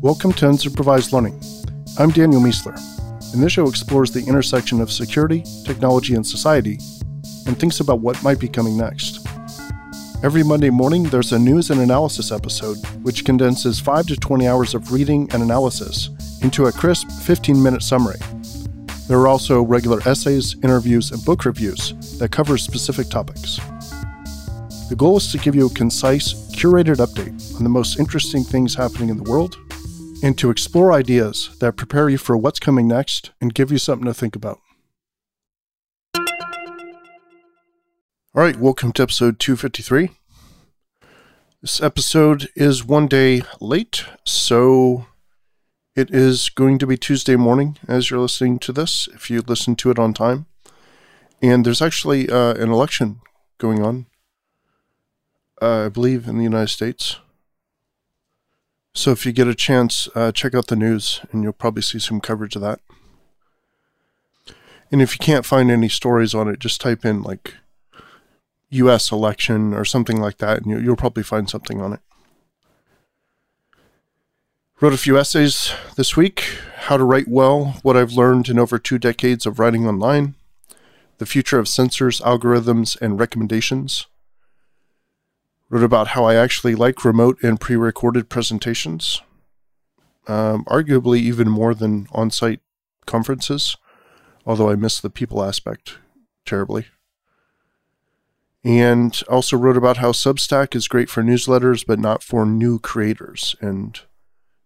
Welcome to Unsupervised Learning. I'm Daniel Miessler, and this show explores the intersection of security, technology, and society, and thinks about what might be coming next. Every Monday morning, there's a news and analysis episode, which condenses 5 to 20 hours of reading and analysis into a crisp 15 minute summary. There are also regular essays, interviews, and book reviews that cover specific topics. The goal is to give you a concise, curated update on the most interesting things happening in the world and to explore ideas that prepare you for what's coming next and give you something to think about. All right, welcome to episode 253. This episode is one day late, so it is going to be Tuesday morning as you're listening to this, if you listen to it on time. And there's actually uh, an election going on, uh, I believe, in the United States. So if you get a chance, uh, check out the news and you'll probably see some coverage of that. And if you can't find any stories on it, just type in like US election or something like that, and you, you'll probably find something on it. Wrote a few essays this week How to Write Well, What I've Learned in Over Two Decades of Writing Online, The Future of Sensors, Algorithms, and Recommendations, wrote about how I actually like remote and pre recorded presentations, um, arguably even more than on site conferences, although I miss the people aspect terribly. And also wrote about how Substack is great for newsletters, but not for new creators. And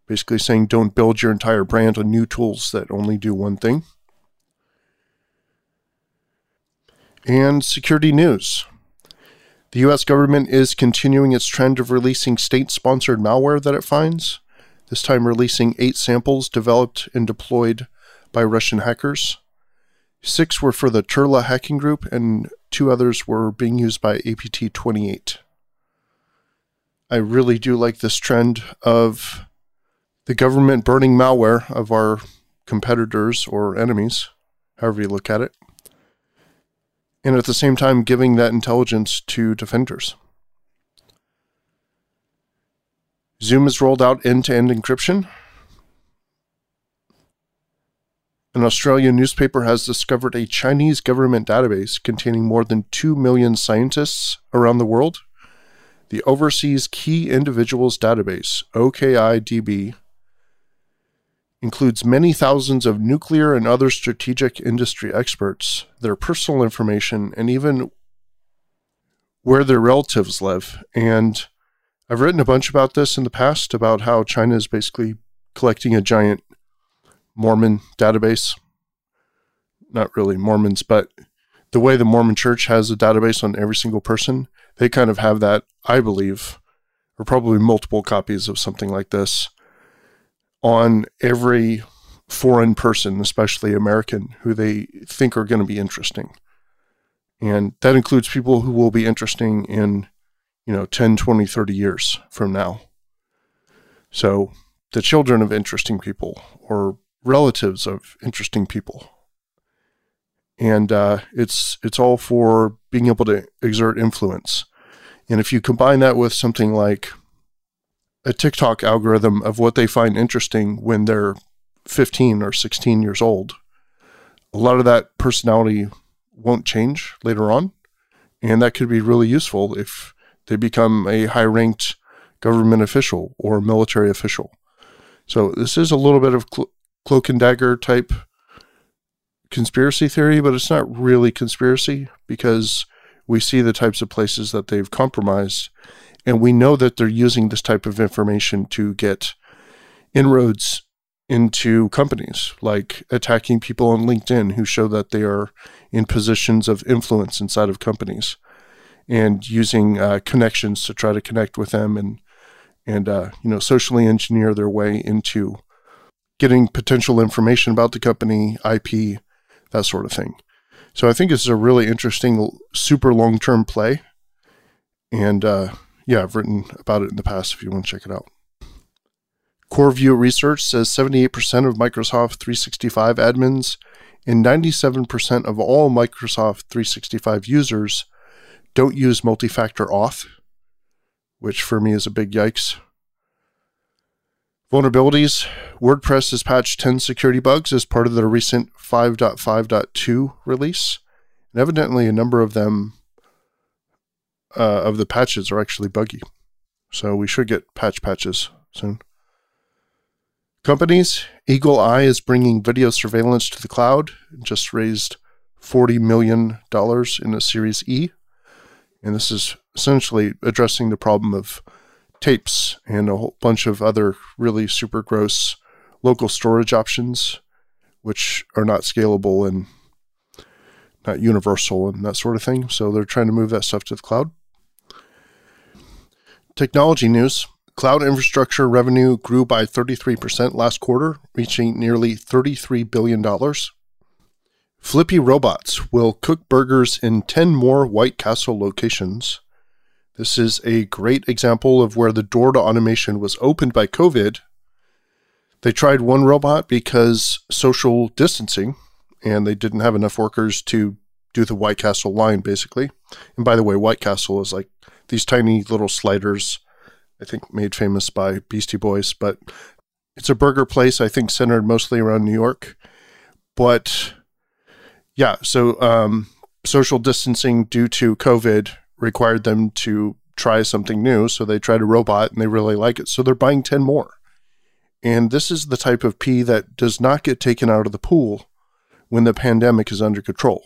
basically saying don't build your entire brand on new tools that only do one thing. And security news. The US government is continuing its trend of releasing state sponsored malware that it finds, this time releasing eight samples developed and deployed by Russian hackers. Six were for the Turla hacking group, and two others were being used by APT 28. I really do like this trend of the government burning malware of our competitors or enemies, however you look at it and at the same time giving that intelligence to defenders. Zoom has rolled out end to end encryption. An Australian newspaper has discovered a Chinese government database containing more than 2 million scientists around the world. The Overseas Key Individuals Database, OKIDB, includes many thousands of nuclear and other strategic industry experts, their personal information, and even where their relatives live. And I've written a bunch about this in the past about how China is basically collecting a giant Mormon database. Not really Mormons, but the way the Mormon church has a database on every single person, they kind of have that, I believe, or probably multiple copies of something like this on every foreign person, especially American, who they think are going to be interesting. And that includes people who will be interesting in, you know, 10, 20, 30 years from now. So the children of interesting people or relatives of interesting people. And uh, it's it's all for being able to exert influence. And if you combine that with something like a TikTok algorithm of what they find interesting when they're 15 or 16 years old. A lot of that personality won't change later on. And that could be really useful if they become a high ranked government official or military official. So this is a little bit of clo- cloak and dagger type conspiracy theory, but it's not really conspiracy because we see the types of places that they've compromised and we know that they're using this type of information to get inroads into companies, like attacking people on LinkedIn who show that they are in positions of influence inside of companies, and using uh, connections to try to connect with them and and uh, you know socially engineer their way into getting potential information about the company, IP, that sort of thing. So I think this is a really interesting, super long term play, and uh, yeah, I've written about it in the past if you want to check it out. CoreView Research says 78% of Microsoft 365 admins and 97% of all Microsoft 365 users don't use multi factor auth, which for me is a big yikes. Vulnerabilities WordPress has patched 10 security bugs as part of their recent 5.5.2 release. And evidently, a number of them, uh, of the patches, are actually buggy. So we should get patch patches soon. Companies Eagle Eye is bringing video surveillance to the cloud, just raised $40 million in a Series E. And this is essentially addressing the problem of tapes and a whole bunch of other really super gross local storage options, which are not scalable and not universal and that sort of thing. So they're trying to move that stuff to the cloud. Technology news cloud infrastructure revenue grew by 33% last quarter, reaching nearly $33 billion. Flippy Robots will cook burgers in 10 more White Castle locations. This is a great example of where the door to automation was opened by COVID. They tried one robot because social distancing, and they didn't have enough workers to do the White Castle line, basically. And by the way, White Castle is like these tiny little sliders, I think made famous by Beastie Boys, but it's a burger place, I think centered mostly around New York. But yeah, so um, social distancing due to COVID required them to try something new. So they tried a robot and they really like it. So they're buying 10 more. And this is the type of pee that does not get taken out of the pool when the pandemic is under control.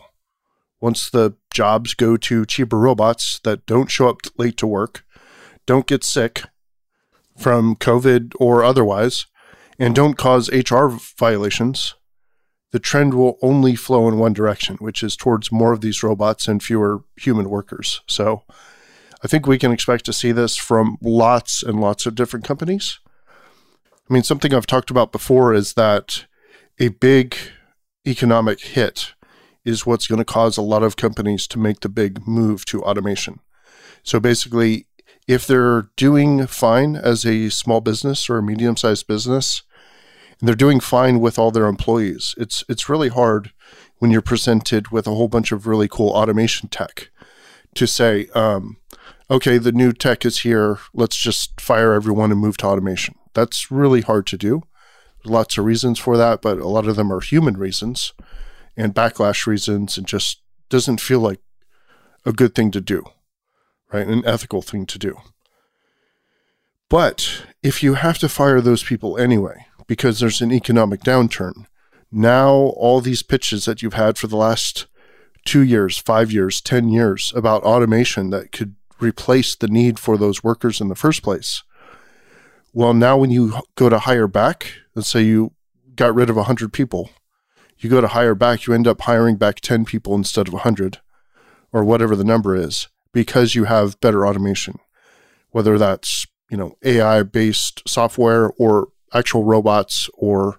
Once the jobs go to cheaper robots that don't show up late to work, don't get sick from COVID or otherwise, and don't cause HR violations, the trend will only flow in one direction, which is towards more of these robots and fewer human workers. So I think we can expect to see this from lots and lots of different companies. I mean, something I've talked about before is that a big economic hit is what's going to cause a lot of companies to make the big move to automation. So basically, if they're doing fine as a small business or a medium sized business, and they're doing fine with all their employees, it's it's really hard when you're presented with a whole bunch of really cool automation tech to say, um, okay, the new tech is here. Let's just fire everyone and move to automation. That's really hard to do. There's lots of reasons for that, but a lot of them are human reasons and backlash reasons and just doesn't feel like a good thing to do, right? An ethical thing to do. But if you have to fire those people anyway, because there's an economic downturn, now all these pitches that you've had for the last two years, five years, 10 years about automation that could replace the need for those workers in the first place. Well, now when you go to hire back, let's say you got rid of 100 people you go to hire back, you end up hiring back 10 people instead of 100 or whatever the number is because you have better automation, whether that's, you know, AI based software or actual robots or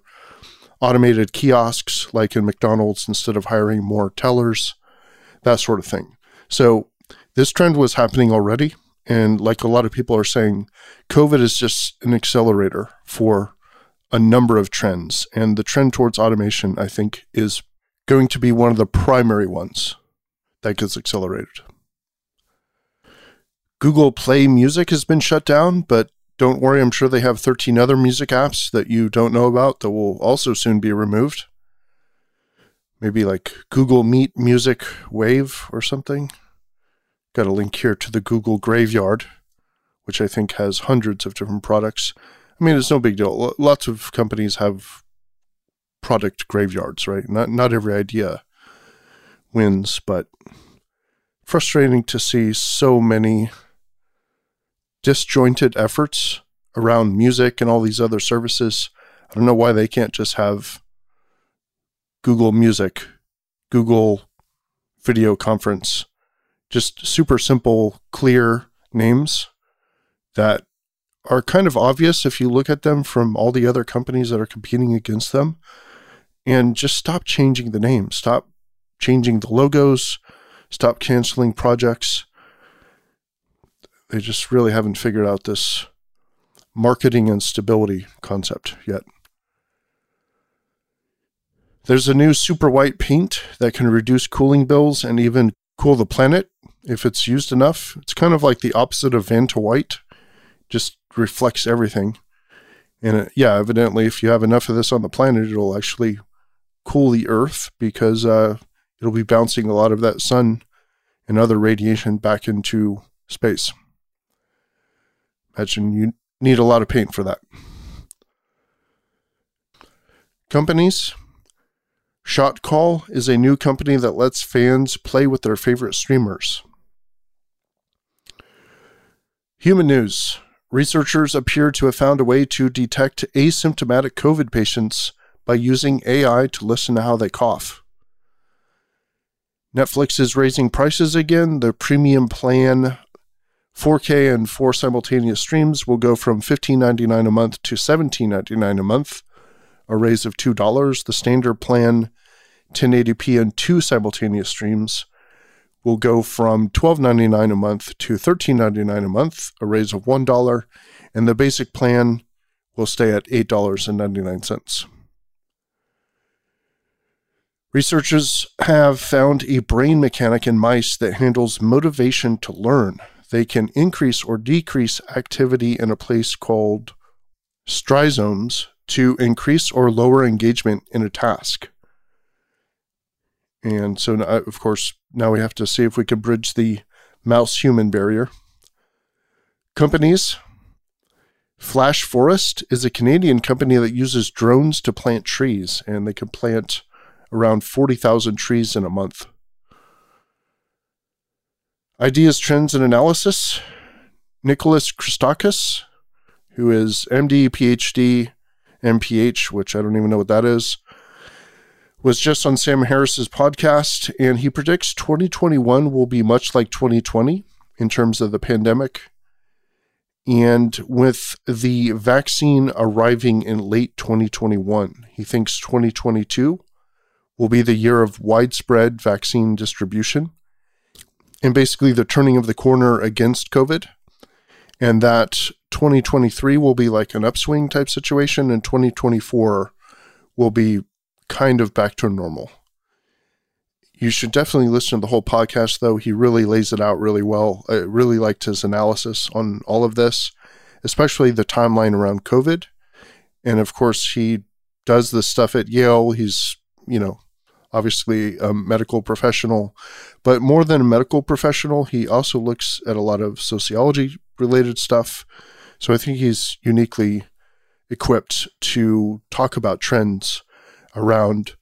automated kiosks like in McDonald's instead of hiring more tellers, that sort of thing. So this trend was happening already. And like a lot of people are saying, COVID is just an accelerator for a number of trends, and the trend towards automation, I think, is going to be one of the primary ones that gets accelerated. Google Play Music has been shut down, but don't worry, I'm sure they have 13 other music apps that you don't know about that will also soon be removed. Maybe like Google Meet Music Wave or something. Got a link here to the Google Graveyard, which I think has hundreds of different products. I mean, it's no big deal. Lots of companies have product graveyards, right? Not not every idea wins, but frustrating to see so many disjointed efforts around music and all these other services. I don't know why they can't just have Google Music, Google Video Conference, just super simple, clear names that are kind of obvious if you look at them from all the other companies that are competing against them. And just stop changing the names, stop changing the logos, stop canceling projects. They just really haven't figured out this marketing and stability concept yet. There's a new super white paint that can reduce cooling bills and even cool the planet if it's used enough. It's kind of like the opposite of Vanta White, just reflects everything. And uh, yeah, evidently, if you have enough of this on the planet, it'll actually cool the Earth because uh, it'll be bouncing a lot of that sun and other radiation back into space. Imagine you need a lot of paint for that. Companies. Shot Call is a new company that lets fans play with their favorite streamers. Human News. Researchers appear to have found a way to detect asymptomatic COVID patients by using AI to listen to how they cough. Netflix is raising prices again. The premium plan 4K and four simultaneous streams will go from $15.99 a month to $17.99 a month, a raise of $2. The standard plan 1080p and two simultaneous streams will go from $12.99 a month to $13.99 a month, a raise of $1, and the basic plan will stay at $8.99. Researchers have found a brain mechanic in mice that handles motivation to learn. They can increase or decrease activity in a place called striosomes to increase or lower engagement in a task. And so, uh, of course, now we have to see if we can bridge the mouse human barrier. Companies Flash Forest is a Canadian company that uses drones to plant trees, and they can plant around 40,000 trees in a month. Ideas, Trends, and Analysis. Nicholas Christakis, who is MD, PhD, MPH, which I don't even know what that is, was just on Sam Harris's podcast, and he predicts 2021 will be much like 2020 in terms of the pandemic. And with the vaccine arriving in late 2021, he thinks 2022 will be the year of widespread vaccine distribution and basically the turning of the corner against COVID. And that 2023 will be like an upswing type situation, and 2024 will be kind of back to normal. You should definitely listen to the whole podcast, though. He really lays it out really well. I really liked his analysis on all of this, especially the timeline around COVID. And of course, he does this stuff at Yale. He's, you know, obviously a medical professional, but more than a medical professional, he also looks at a lot of sociology related stuff. So I think he's uniquely equipped to talk about trends around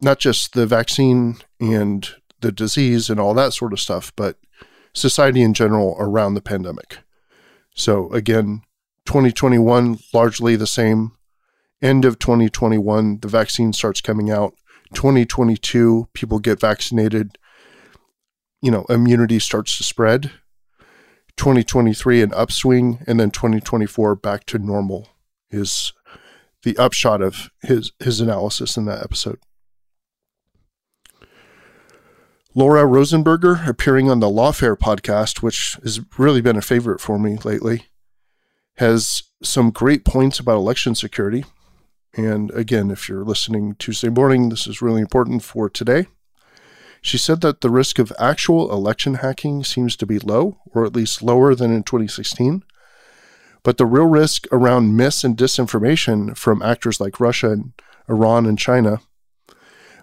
not just the vaccine and the disease and all that sort of stuff, but society in general around the pandemic. So again, 2021 largely the same. End of 2021, the vaccine starts coming out. 2022, people get vaccinated, you know, immunity starts to spread. 2023, an upswing, and then 2024, back to normal is the upshot of his, his analysis in that episode. Laura Rosenberger appearing on the Lawfare podcast, which has really been a favorite for me lately, has some great points about election security. And again, if you're listening Tuesday morning, this is really important for today. She said that the risk of actual election hacking seems to be low, or at least lower than in 2016. But the real risk around mis and disinformation from actors like Russia and Iran and China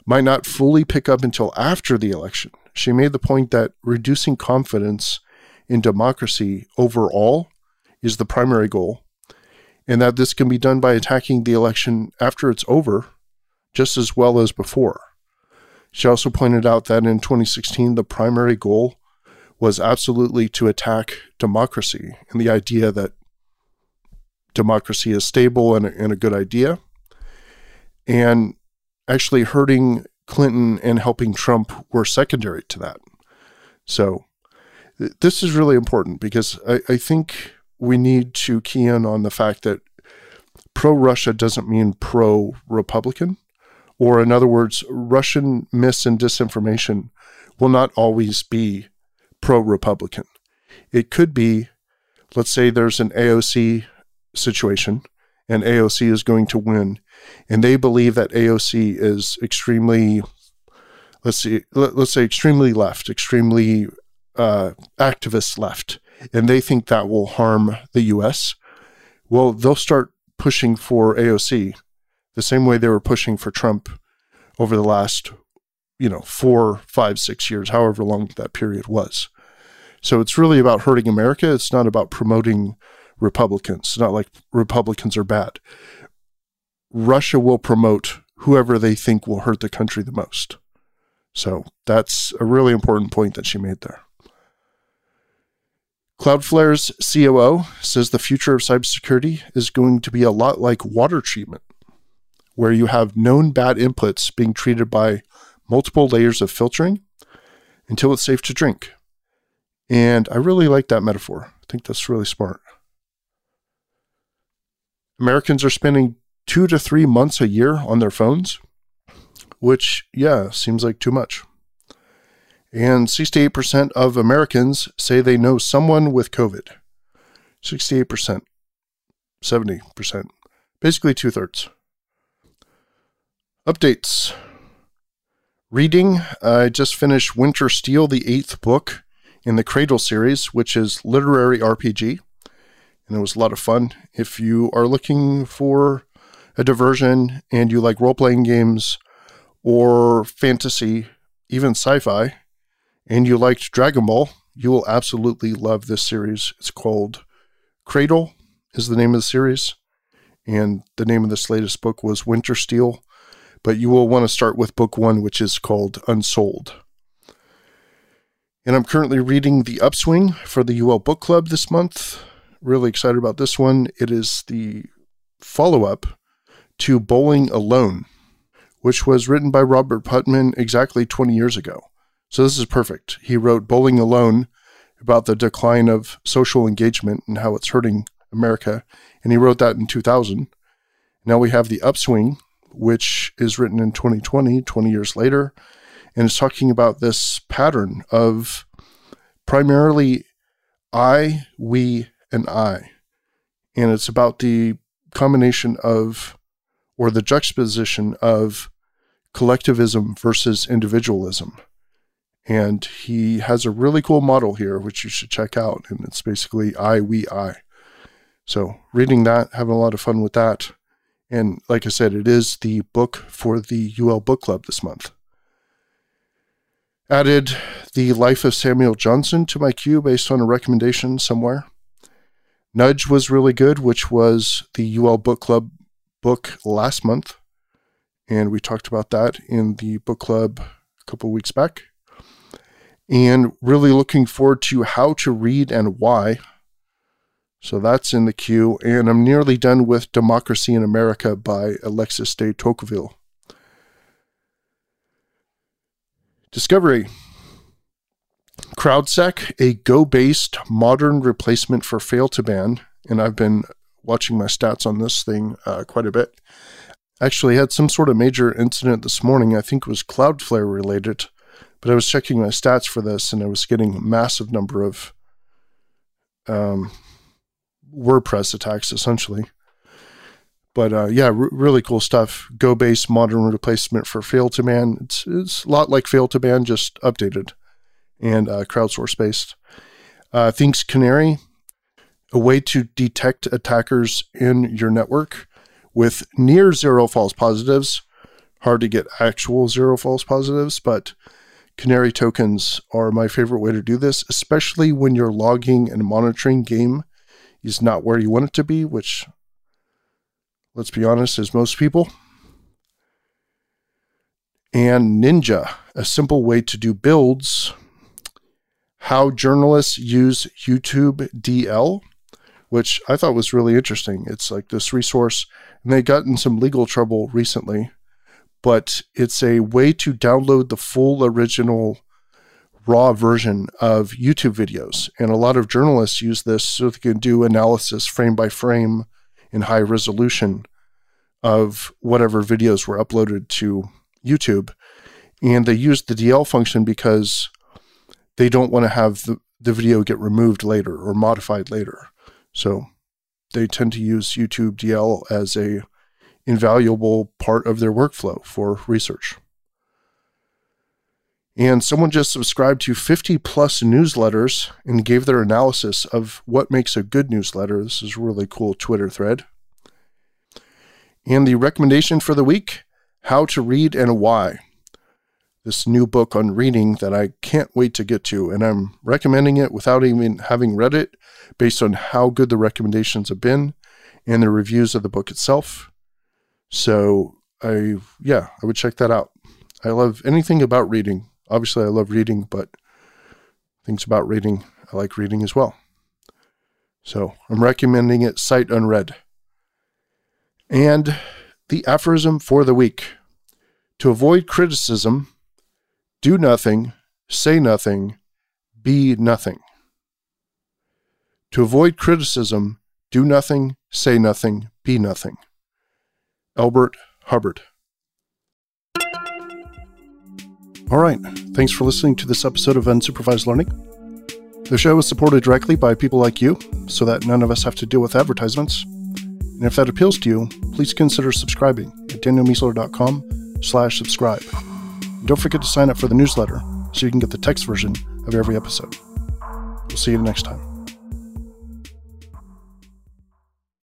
might not fully pick up until after the election. She made the point that reducing confidence in democracy overall is the primary goal and that this can be done by attacking the election after it's over just as well as before. She also pointed out that in 2016, the primary goal was absolutely to attack democracy and the idea that democracy is stable and and a good idea. And actually hurting Clinton and helping Trump were secondary to that. So th- this is really important because I, I think we need to key in on the fact that pro Russia doesn't mean pro Republican. Or, in other words, Russian mis and disinformation will not always be pro Republican. It could be, let's say there's an AOC situation and AOC is going to win, and they believe that AOC is extremely, let's see, let, us say extremely left, extremely uh, activist left, and they think that will harm the U.S. Well, they'll start pushing for AOC the same way they were pushing for Trump over the last, you know, four, five, six years, however long that period was. So it's really about hurting America. It's not about promoting Republicans. Not like Republicans are bad. Russia will promote whoever they think will hurt the country the most. So that's a really important point that she made there. Cloudflare's COO says the future of cybersecurity is going to be a lot like water treatment, where you have known bad inputs being treated by multiple layers of filtering until it's safe to drink. And I really like that metaphor. I think that's really smart. Americans are spending two to three months a year on their phones, which, yeah, seems like too much. And 68% of Americans say they know someone with COVID. 68%, 70%, basically two thirds. Updates. Reading. I just finished Wintersteel, the eighth book in the Cradle series, which is literary RPG. And it was a lot of fun. If you are looking for a diversion and you like role playing games or fantasy, even sci fi, and you liked Dragon Ball, you will absolutely love this series. It's called Cradle, is the name of the series. And the name of this latest book was Wintersteel. But you will want to start with book one, which is called Unsouled. And I'm currently reading The Upswing for the UL Book Club this month. Really excited about this one. It is the follow up to Bowling Alone, which was written by Robert Putnam exactly 20 years ago. So this is perfect. He wrote Bowling Alone about the decline of social engagement and how it's hurting America, and he wrote that in 2000. Now we have The Upswing, which is written in 2020, 20 years later, and it's talking about this pattern of primarily I, we, and I. And it's about the combination of, or the juxtaposition of collectivism versus individualism. And he has a really cool model here, which you should check out. And it's basically I, we, I. So reading that, having a lot of fun with that. And like I said, it is the book for the UL Book Club this month. Added the Life of Samuel Johnson to my queue based on a recommendation somewhere. Nudge was really good, which was the UL Book Club book last month. And we talked about that in the book club a couple weeks back and really looking forward to How to Read and Why. So that's in the queue, and I'm nearly done with Democracy in America by Alexis de Tocqueville. Discovery CrowdSec, a Go based modern replacement for Fail2Ban, and I've been watching my stats on this thing uh, quite a bit. Actually, had some sort of major incident this morning. I think it was Cloudflare related but I was checking my stats for this, and I was getting a massive number of um, WordPress attacks, essentially. But uh, yeah, r- really cool stuff. Go based modern replacement for Fail2Ban. It's it's a lot like Fail2Ban, just updated and uh, crowdsource based. Uh, Thinkst Canary, a way to detect attackers in your network with near zero false positives. Hard to get actual zero false positives, but Canary tokens are my favorite way to do this, especially when your logging and monitoring game is not where you want it to be, which, let's be honest, is most people. And Ninja, a simple way to do builds. How journalists use YouTube DL, which I thought was really interesting. It's like this resource, and they got in some legal trouble recently but it's a way to download the full original raw version of YouTube videos. And a lot of journalists use this so they can do analysis frame by frame in high resolution of whatever videos were uploaded to YouTube. And they use the DL function because they don't want to have the, the video get removed later or modified later. So they tend to use YouTube DL as a invaluable part of their workflow for research. And someone just subscribed to 50 plus newsletters and gave their analysis of what makes a good newsletter. This is really cool Twitter thread. And the recommendation for the week How to Read and Why. This new book on reading that I can't wait to get to. And I'm recommending it without even having read it based on how good the recommendations have been and the reviews of the book itself. So I, yeah, I would check that out. I love anything about reading obviously I love reading, but things about reading, I like reading as well. So I'm recommending it sight unread. And the aphorism for the week to avoid criticism, do nothing, say nothing, be nothing. To avoid criticism, do nothing, say nothing, be nothing. Elbert Hubbard. All right. Thanks for listening to this episode of Unsupervised Learning. The show is supported directly by people like you so that none of us have to deal with advertisements. And if that appeals to you, please consider subscribing at danielmiessler.com slash subscribe. And don't forget to sign up for the newsletter so you can get the text version of every episode. We'll see you next time.